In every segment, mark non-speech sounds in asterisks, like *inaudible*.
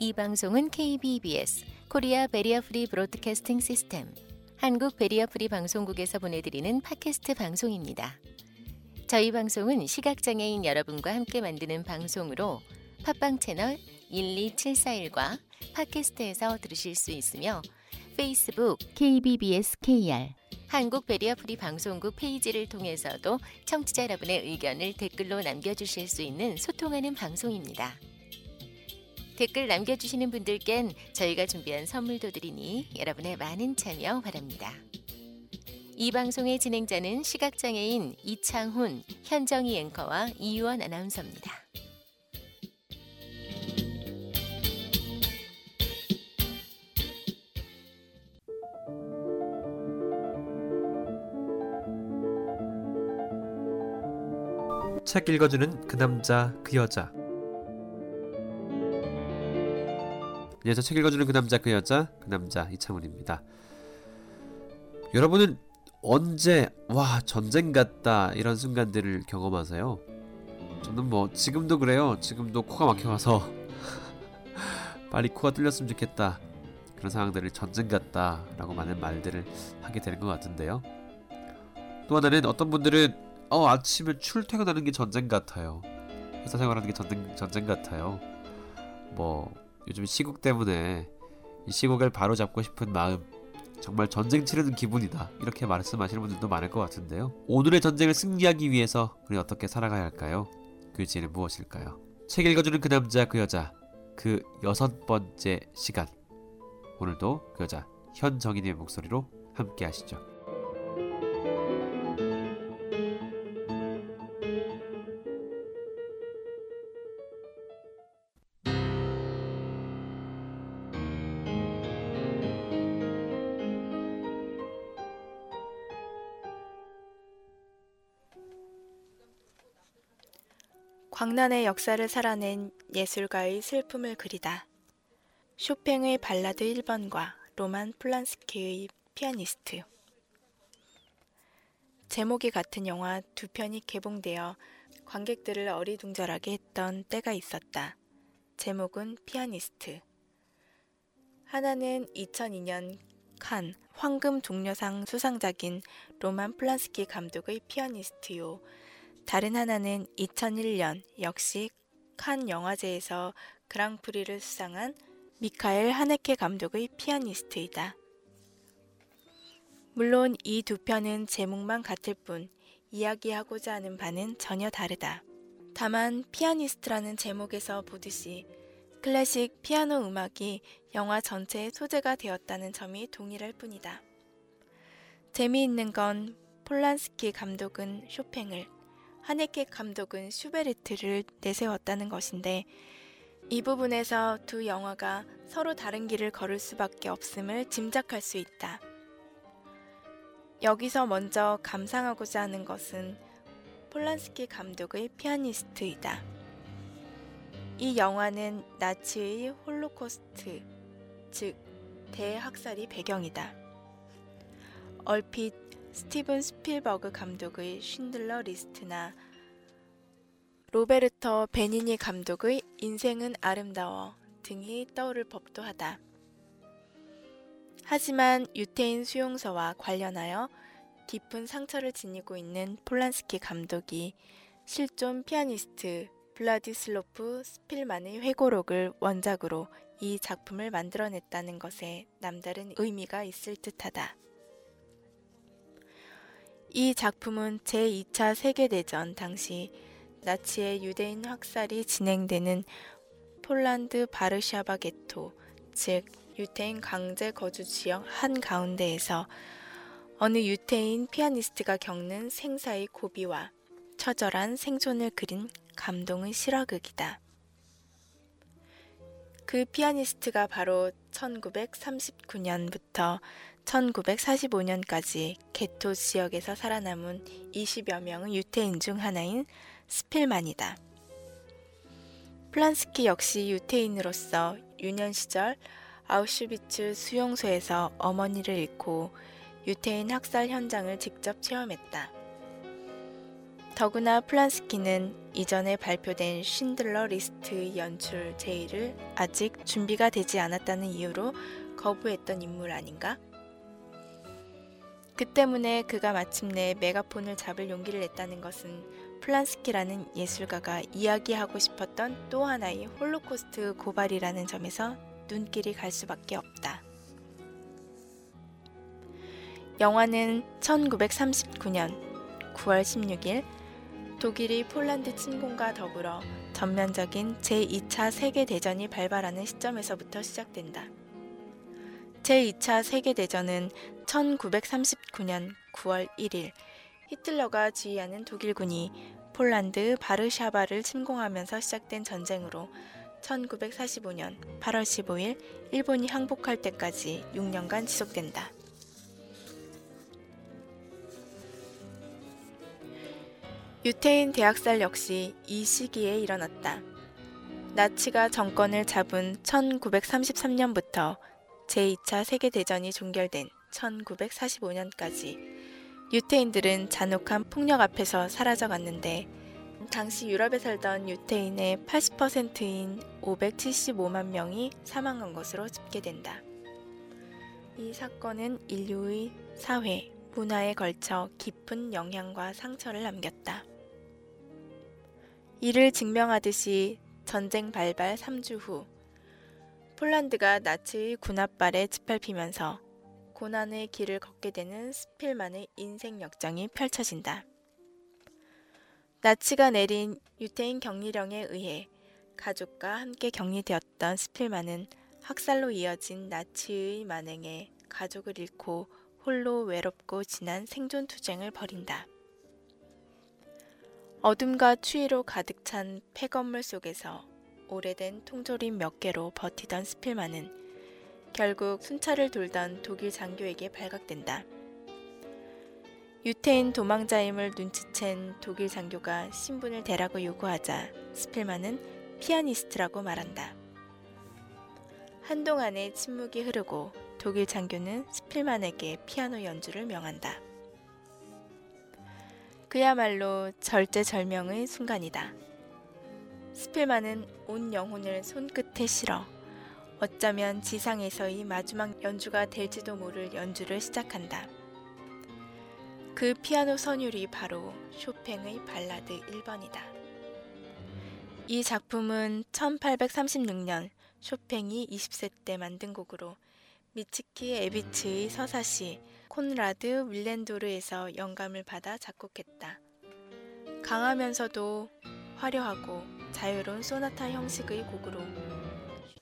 이 방송은 KBBS Korea Barrier Free Broadcasting System 한국 Barrier Free 방송국에서 보내드리는 팟캐스트 방송입니다. 저희 방송은 시각장애인 여러분과 함께 만드는 방송으로 팟빵 채널 12741과 팟캐스트에서 들으실 수 있으며 페이스북 KBBS KR 한국 Barrier Free 방송국 페이지를 통해서도 청취자 여러분의 의견을 댓글로 남겨주실 수 있는 소통하는 방송입니다. 댓글 남겨주시는 분들께는 저희가 준비한 선물도 드리니 여러분의 많은 참여 바랍니다. 이 방송의 진행자는 시각장애인 이창훈, 현정희 앵커와 이유원 아나운서입니다. 책 읽어주는 그 남자 그 여자 안녕하세요 책 읽어주는 그 남자 그 여자 그 남자 이창훈입니다. 여러분은 언제 와 전쟁 같다 이런 순간들을 경험하세요? 저는 뭐 지금도 그래요. 지금도 코가 막혀가서 *laughs* 빨리 코가 뚫렸으면 좋겠다. 그런 상황들을 전쟁 같다 라고 많은 말들을 하게 되는 것 같은데요. 또 하나는 어떤 분들은 어 아침에 출퇴근하는 게 전쟁 같아요. 회사 생활하는 게 전쟁 전쟁 같아요. 뭐 요즘 시국 때문에 이 시국을 바로 잡고 싶은 마음 정말 전쟁 치르는 기분이다 이렇게 말씀하시는 분들도 많을 것 같은데요. 오늘의 전쟁을 승리하기 위해서 우리 어떻게 살아가야 할까요? 그 지혜는 무엇일까요? 책 읽어주는 그 남자 그 여자 그 여섯 번째 시간 오늘도 그 여자 현정인의 목소리로 함께 하시죠. 광란의 역사를 살아낸 예술가의 슬픔을 그리다. 쇼팽의 발라드 1번과 로만 폴란스키의 피아니스트. 제목이 같은 영화 두 편이 개봉되어 관객들을 어리둥절하게 했던 때가 있었다. 제목은 피아니스트. 하나는 2002년 칸 황금 종려상 수상작인 로만 폴란스키 감독의 피아니스트요. 다른 하나는 2001년 역시 칸 영화제에서 그랑프리를 수상한 미카엘 하네케 감독의 피아니스트이다. 물론 이 두 편은 제목만 같을 뿐 이야기하고자 하는 바는 전혀 다르다. 다만 피아니스트라는 제목에서 보듯이 클래식 피아노 음악이 영화 전체의 소재가 되었다는 점이 동일할 뿐이다. 재미있는 건 폴란스키 감독은 쇼팽을 하네케 감독은 슈베르트를 내세웠다는 것인데 이 부분에서 두 영화가 서로 다른 길을 걸을 수밖에 없음을 짐작할 수 있다. 여기서 먼저 감상하고자 하는 것은 폴란스키 감독의 피아니스트이다. 이 영화는 나치의 홀로코스트, 즉 대학살이 배경이다. 얼핏 스티븐 스필버그 감독의 쉰들러 리스트나 로베르토 베니니 감독의 인생은 아름다워 등이 떠오를 법도 하다. 하지만 유태인 수용소와 관련하여 깊은 상처를 지니고 있는 폴란스키 감독이 실존 피아니스트 블라디슬로프 스필만의 회고록을 원작으로 이 작품을 만들어냈다는 것에 남다른 의미가 있을 듯하다. 이 작품은 제2차 세계대전 당시 나치의 유대인 확살이 진행되는 폴란드 바르샤바 게토, 즉 유태인 강제 거주 지역 한가운데에서 어느 유태인 피아니스트가 겪는 생사의 고비와 처절한 생존을 그린 감동의 실화극이다. 그 피아니스트가 바로 1939년부터 1945년까지 게토 지역에서 살아남은 20여 명의 유태인 중 하나인 스필만이다. 폴란스키 역시 유태인으로서 유년 시절 아우슈비츠 수용소에서 어머니를 잃고 유태인 학살 현장을 직접 체험했다. 더구나 폴란스키는 이전에 발표된 쉰들러 리스트 연출 제의를 아직 준비가 되지 않았다는 이유로 거부했던 인물 아닌가? 그 때문에 그가 마침내 메가폰을 잡을 용기를 냈다는 것은 폴란스키라는 예술가가 이야기하고 싶었던 또 하나의 홀로코스트 고발이라는 점에서 눈길이 갈 수밖에 없다. 영화는 1939년 9월 16일 독일이 폴란드 침공과 더불어 전면적인 제2차 세계대전이 발발하는 시점에서부터 시작된다. 제2차 세계대전은 1939년 9월 1일 히틀러가 지휘하는 독일군이 폴란드 바르샤바를 침공하면서 시작된 전쟁으로 1945년 8월 15일 일본이 항복할 때까지 6년간 지속된다. 유태인 대학살 역시 이 시기에 일어났다. 나치가 정권을 잡은 1933년부터 제2차 세계대전이 종결된 1945년까지 유태인들은 잔혹한 폭력 앞에서 사라져 갔는데 당시 유럽에 살던 유태인의 80%인 575만 명이 사망한 것으로 집계된다. 이 사건은 인류의 사회, 문화에 걸쳐 깊은 영향과 상처를 남겼다. 이를 증명하듯이 전쟁 발발 3주 후 폴란드가 나치의 군합발에 짓밟히면서 고난의 길을 걷게 되는 스필만의 인생 역정이 펼쳐진다. 나치가 내린 유태인 격리령에 의해 가족과 함께 격리되었던 스필만은 학살로 이어진 나치의 만행에 가족을 잃고 홀로 외롭고 지난 생존 투쟁을 벌인다. 어둠과 추위로 가득 찬 폐건물 속에서 오래된 통조림 몇 개로 버티던 스필만은 결국 순찰을 돌던 독일 장교에게 발각된다. 유태인 도망자임을 눈치챈 독일 장교가 신분을 대라고 요구하자 스필만은 피아니스트라고 말한다. 한동안의 침묵이 흐르고 독일 장교는 스필만에게 피아노 연주를 명한다. 그야말로 절제절명의 순간이다. 스필만은 온 영혼을 손끝에 실어 어쩌면 지상에서의 마지막 연주가 될지도 모를 연주를 시작한다. 그 피아노 선율이 바로 쇼팽의 발라드 1번이다. 이 작품은 1836년 쇼팽이 20세 때 만든 곡으로 미츠키 에비츠의 서사시 콘라드 윌렌도르에서 영감을 받아 작곡했다. 강하면서도 화려하고 자유로운 소나타 형식의 곡으로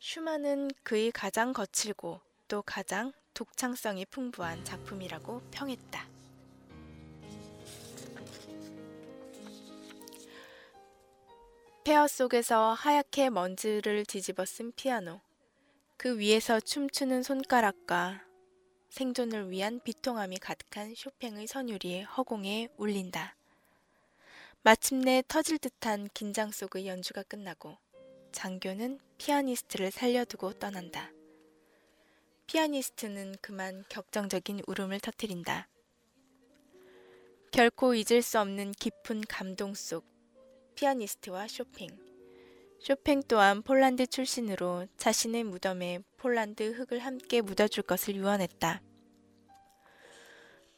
슈만은 그의 가장 거칠고 또 가장 독창성이 풍부한 작품이라고 평했다. 폐허 속에서 하얗게 먼지를 뒤집어 쓴 피아노. 그 위에서 춤추는 손가락과 생존을 위한 비통함이 가득한 쇼팽의 선율이 허공에 울린다. 마침내 터질 듯한 긴장 속의 연주가 끝나고 장교는 피아니스트를 살려두고 떠난다. 피아니스트는 그만 격정적인 울음을 터뜨린다. 결코 잊을 수 없는 깊은 감동 속 피아니스트와 쇼팽. 쇼팽 또한 폴란드 출신으로 자신의 무덤에 폴란드 흙을 함께 묻어줄 것을 유언했다.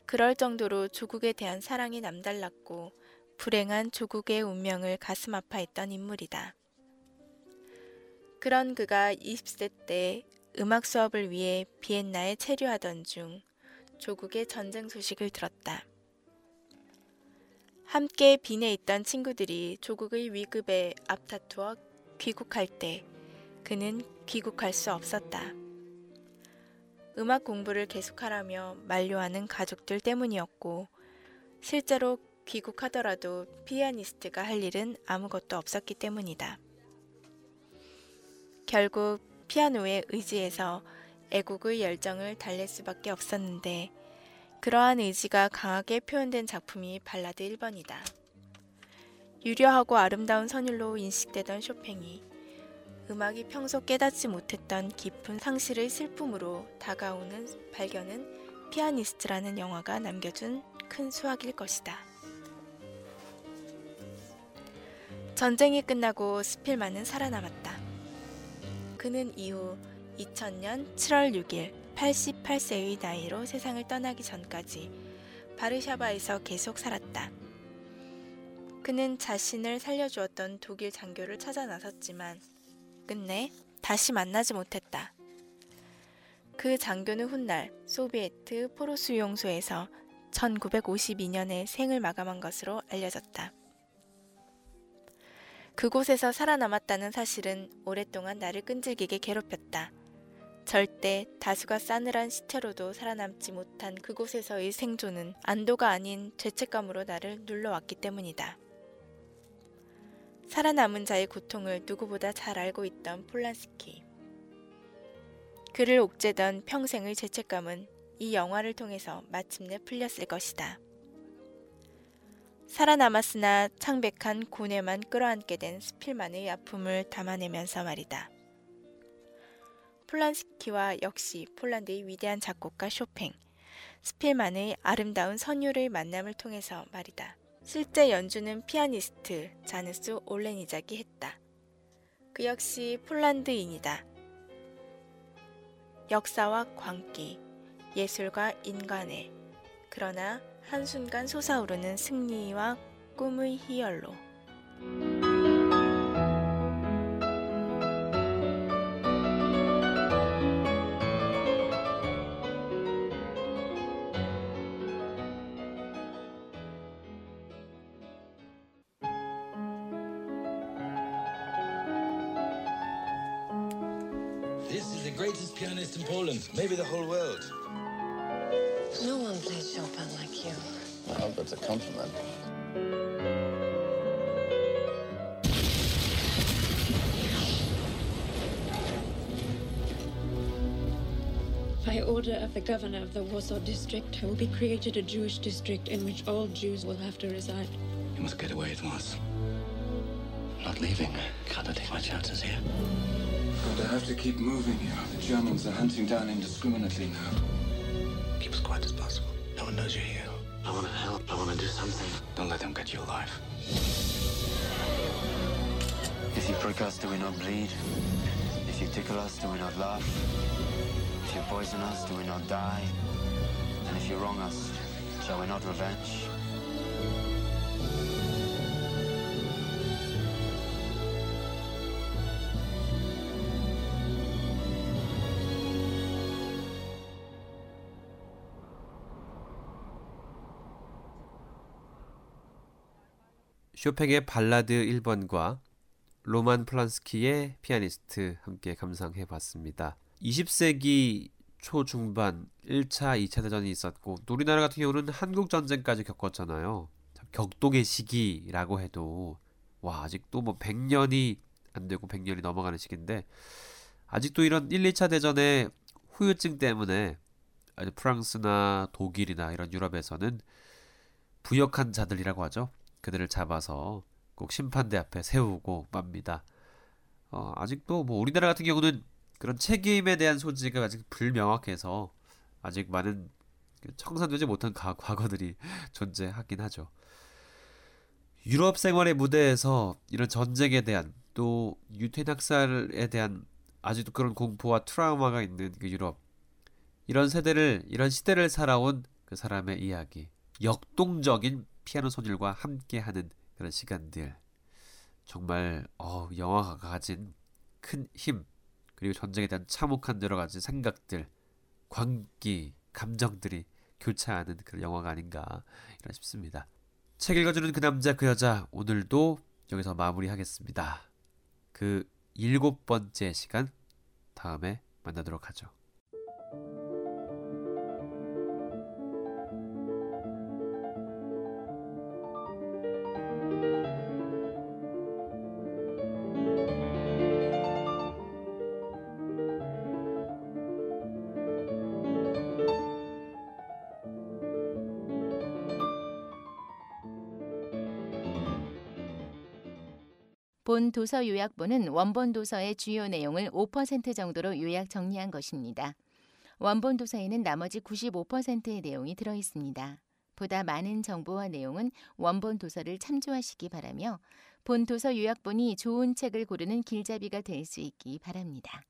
그럴 정도로 조국에 대한 사랑이 남달랐고 불행한 조국의 운명을 가슴 아파했던 인물이다. 그런 그가 20세 때 음악 수업을 위해 비엔나에 체류하던 중 조국의 전쟁 소식을 들었다. 함께 빈에 있던 친구들이 조국의 위급에 앞다투어 귀국할 때 그는 귀국할 수 없었다. 음악 공부를 계속하라며 만류하는 가족들 때문이었고 실제로 귀국하더라도 피아니스트가 할 일은 아무것도 없었기 때문이다. 결국 피아노에 의지해서 애국의 열정을 달랠 수밖에 없었는데 그러한 의지가 강하게 표현된 작품이 발라드 1번이다. 유려하고 아름다운 선율로 인식되던 쇼팽이 음악이 평소 깨닫지 못했던 깊은 상실의 슬픔으로 다가오는 발견은 피아니스트라는 영화가 남겨준 큰 수확일 것이다. 전쟁이 끝나고 스필만은 살아남았다. 그는 이후 2000년 7월 6일 88세의 나이로 세상을 떠나기 전까지 바르샤바에서 계속 살았다. 그는 자신을 살려주었던 독일 장교를 찾아 나섰지만 끝내 다시 만나지 못했다. 그 장교는 훗날 소비에트 포로 수용소에서 1952년에 생을 마감한 것으로 알려졌다. 그곳에서 살아남았다는 사실은 오랫동안 나를 끈질기게 괴롭혔다. 절대 다수가 싸늘한 시체로도 살아남지 못한 그곳에서의 생존은 안도가 아닌 죄책감으로 나를 눌러왔기 때문이다. 살아남은 자의 고통을 누구보다 잘 알고 있던 폴란스키. 그를 옥죄던 평생의 죄책감은 이 영화를 통해서 마침내 풀렸을 것이다. 살아남았으나 창백한 고뇌만 끌어안게 된 스필만의 아픔을 담아내면서 말이다. 폴란스키와 역시 폴란드의 위대한 작곡가 쇼팽, 스필만의 아름다운 선율의 만남을 통해서 말이다. 실제 연주는 피아니스트 자누스 올레니작이 했다. 그 역시 폴란드인이다. 역사와 광기, 예술과 인간의 그러나 한순간 솟아오르는 승리와 꿈의 희열로 This is the greatest pianist in Poland, maybe the whole world. No one plays Chopin like you. I hope that's a compliment. By order of the governor of the Warsaw district, I will be created a Jewish district in which all Jews will have to reside. You must get away at once. I'm not leaving. Can't I take my chances here? But I have to keep moving here. The Germans are hunting down indiscriminately now. Keep as quiet as possible. No one knows you're here. I want to help. I want to do something. Don't let them get you alive. If you prick us, do we not bleed? If you tickle us, do we not laugh? If you poison us, do we not die? And if you wrong us, shall we not revenge? 쇼팽의 발라드 1번과 로만 플란스키의 피아니스트 함께 감상해 봤습니다. 20세기 초중반 1차, 2차 대전이 있었고 우리나라 같은 경우는 한국 전쟁까지 겪었잖아요. 격동의 시기라고 해도 와 아직도 뭐 100년이 안 되고 100년이 넘어가는 시기인데 아직도 이런 1, 2차 대전의 후유증 때문에 프랑스나 독일이나 이런 유럽에서는 부역한 자들이라고 하죠. 그들을 잡아서 꼭 심판대 앞에 세우고 맙니다. 어, 아직도 뭐 우리나라 같은 경우는 그런 책임에 대한 소지가 아직 불명확해서 아직 많은 그 청산되지 못한 가, 과거들이 *laughs* 존재하긴 하죠. 유럽 생활의 무대에서 이런 전쟁에 대한 또 유태인 학살에 대한 아직도 그런 공포와 트라우마가 있는 그 유럽 이런 세대를 이런 시대를 살아온 그 사람의 이야기 역동적인 피아노 소질과 함께하는 그런 시간들 정말 어, 영화가 가진 큰 힘 그리고 전쟁에 대한 참혹한 여러 가지 생각들 광기 감정들이 교차하는 그런 영화가 아닌가 이런 싶습니다. 책 읽어주는 그 남자 그 여자 오늘도 여기서 마무리하겠습니다. 그 일곱 번째 시간 다음에 만나도록 하죠. 본 도서 요약본은 원본 도서의 주요 내용을 5% 정도로 요약 정리한 것입니다. 원본 도서에는 나머지 95%의 내용이 들어 있습니다. 보다 많은 정보와 내용은 원본 도서를 참조하시기 바라며 본 도서 요약본이 좋은 책을 고르는 길잡이가 될 수 있기 바랍니다.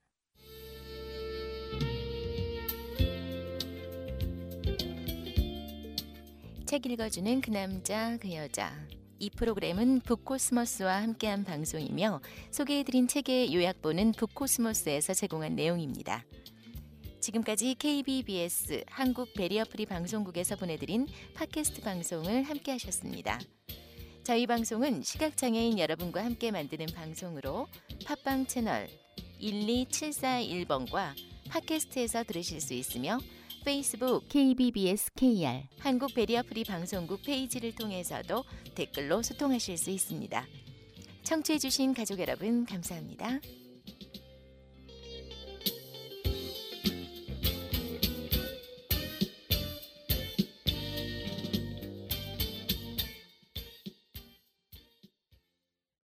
책 읽어주는 그 남자 그 여자 이 프로그램은 북코스모스와 함께한 방송이며 소개해드린 책의 요약본은 북코스모스에서 제공한 내용입니다. 지금까지 KBBS 한국 베리어프리 방송국에서 보내드린 팟캐스트 방송을 함께 하셨습니다. 저희 방송은 시각장애인 여러분과 함께 만드는 방송으로 팟빵 채널 12741번과 팟캐스트에서 들으실 수 있으며 페이스북 KBBS KR 한국 베리어 프리 방송국 페이지를 통해서도 댓글로 소통하실 수 있습니다. 청취해 주신 가족 여러분 감사합니다.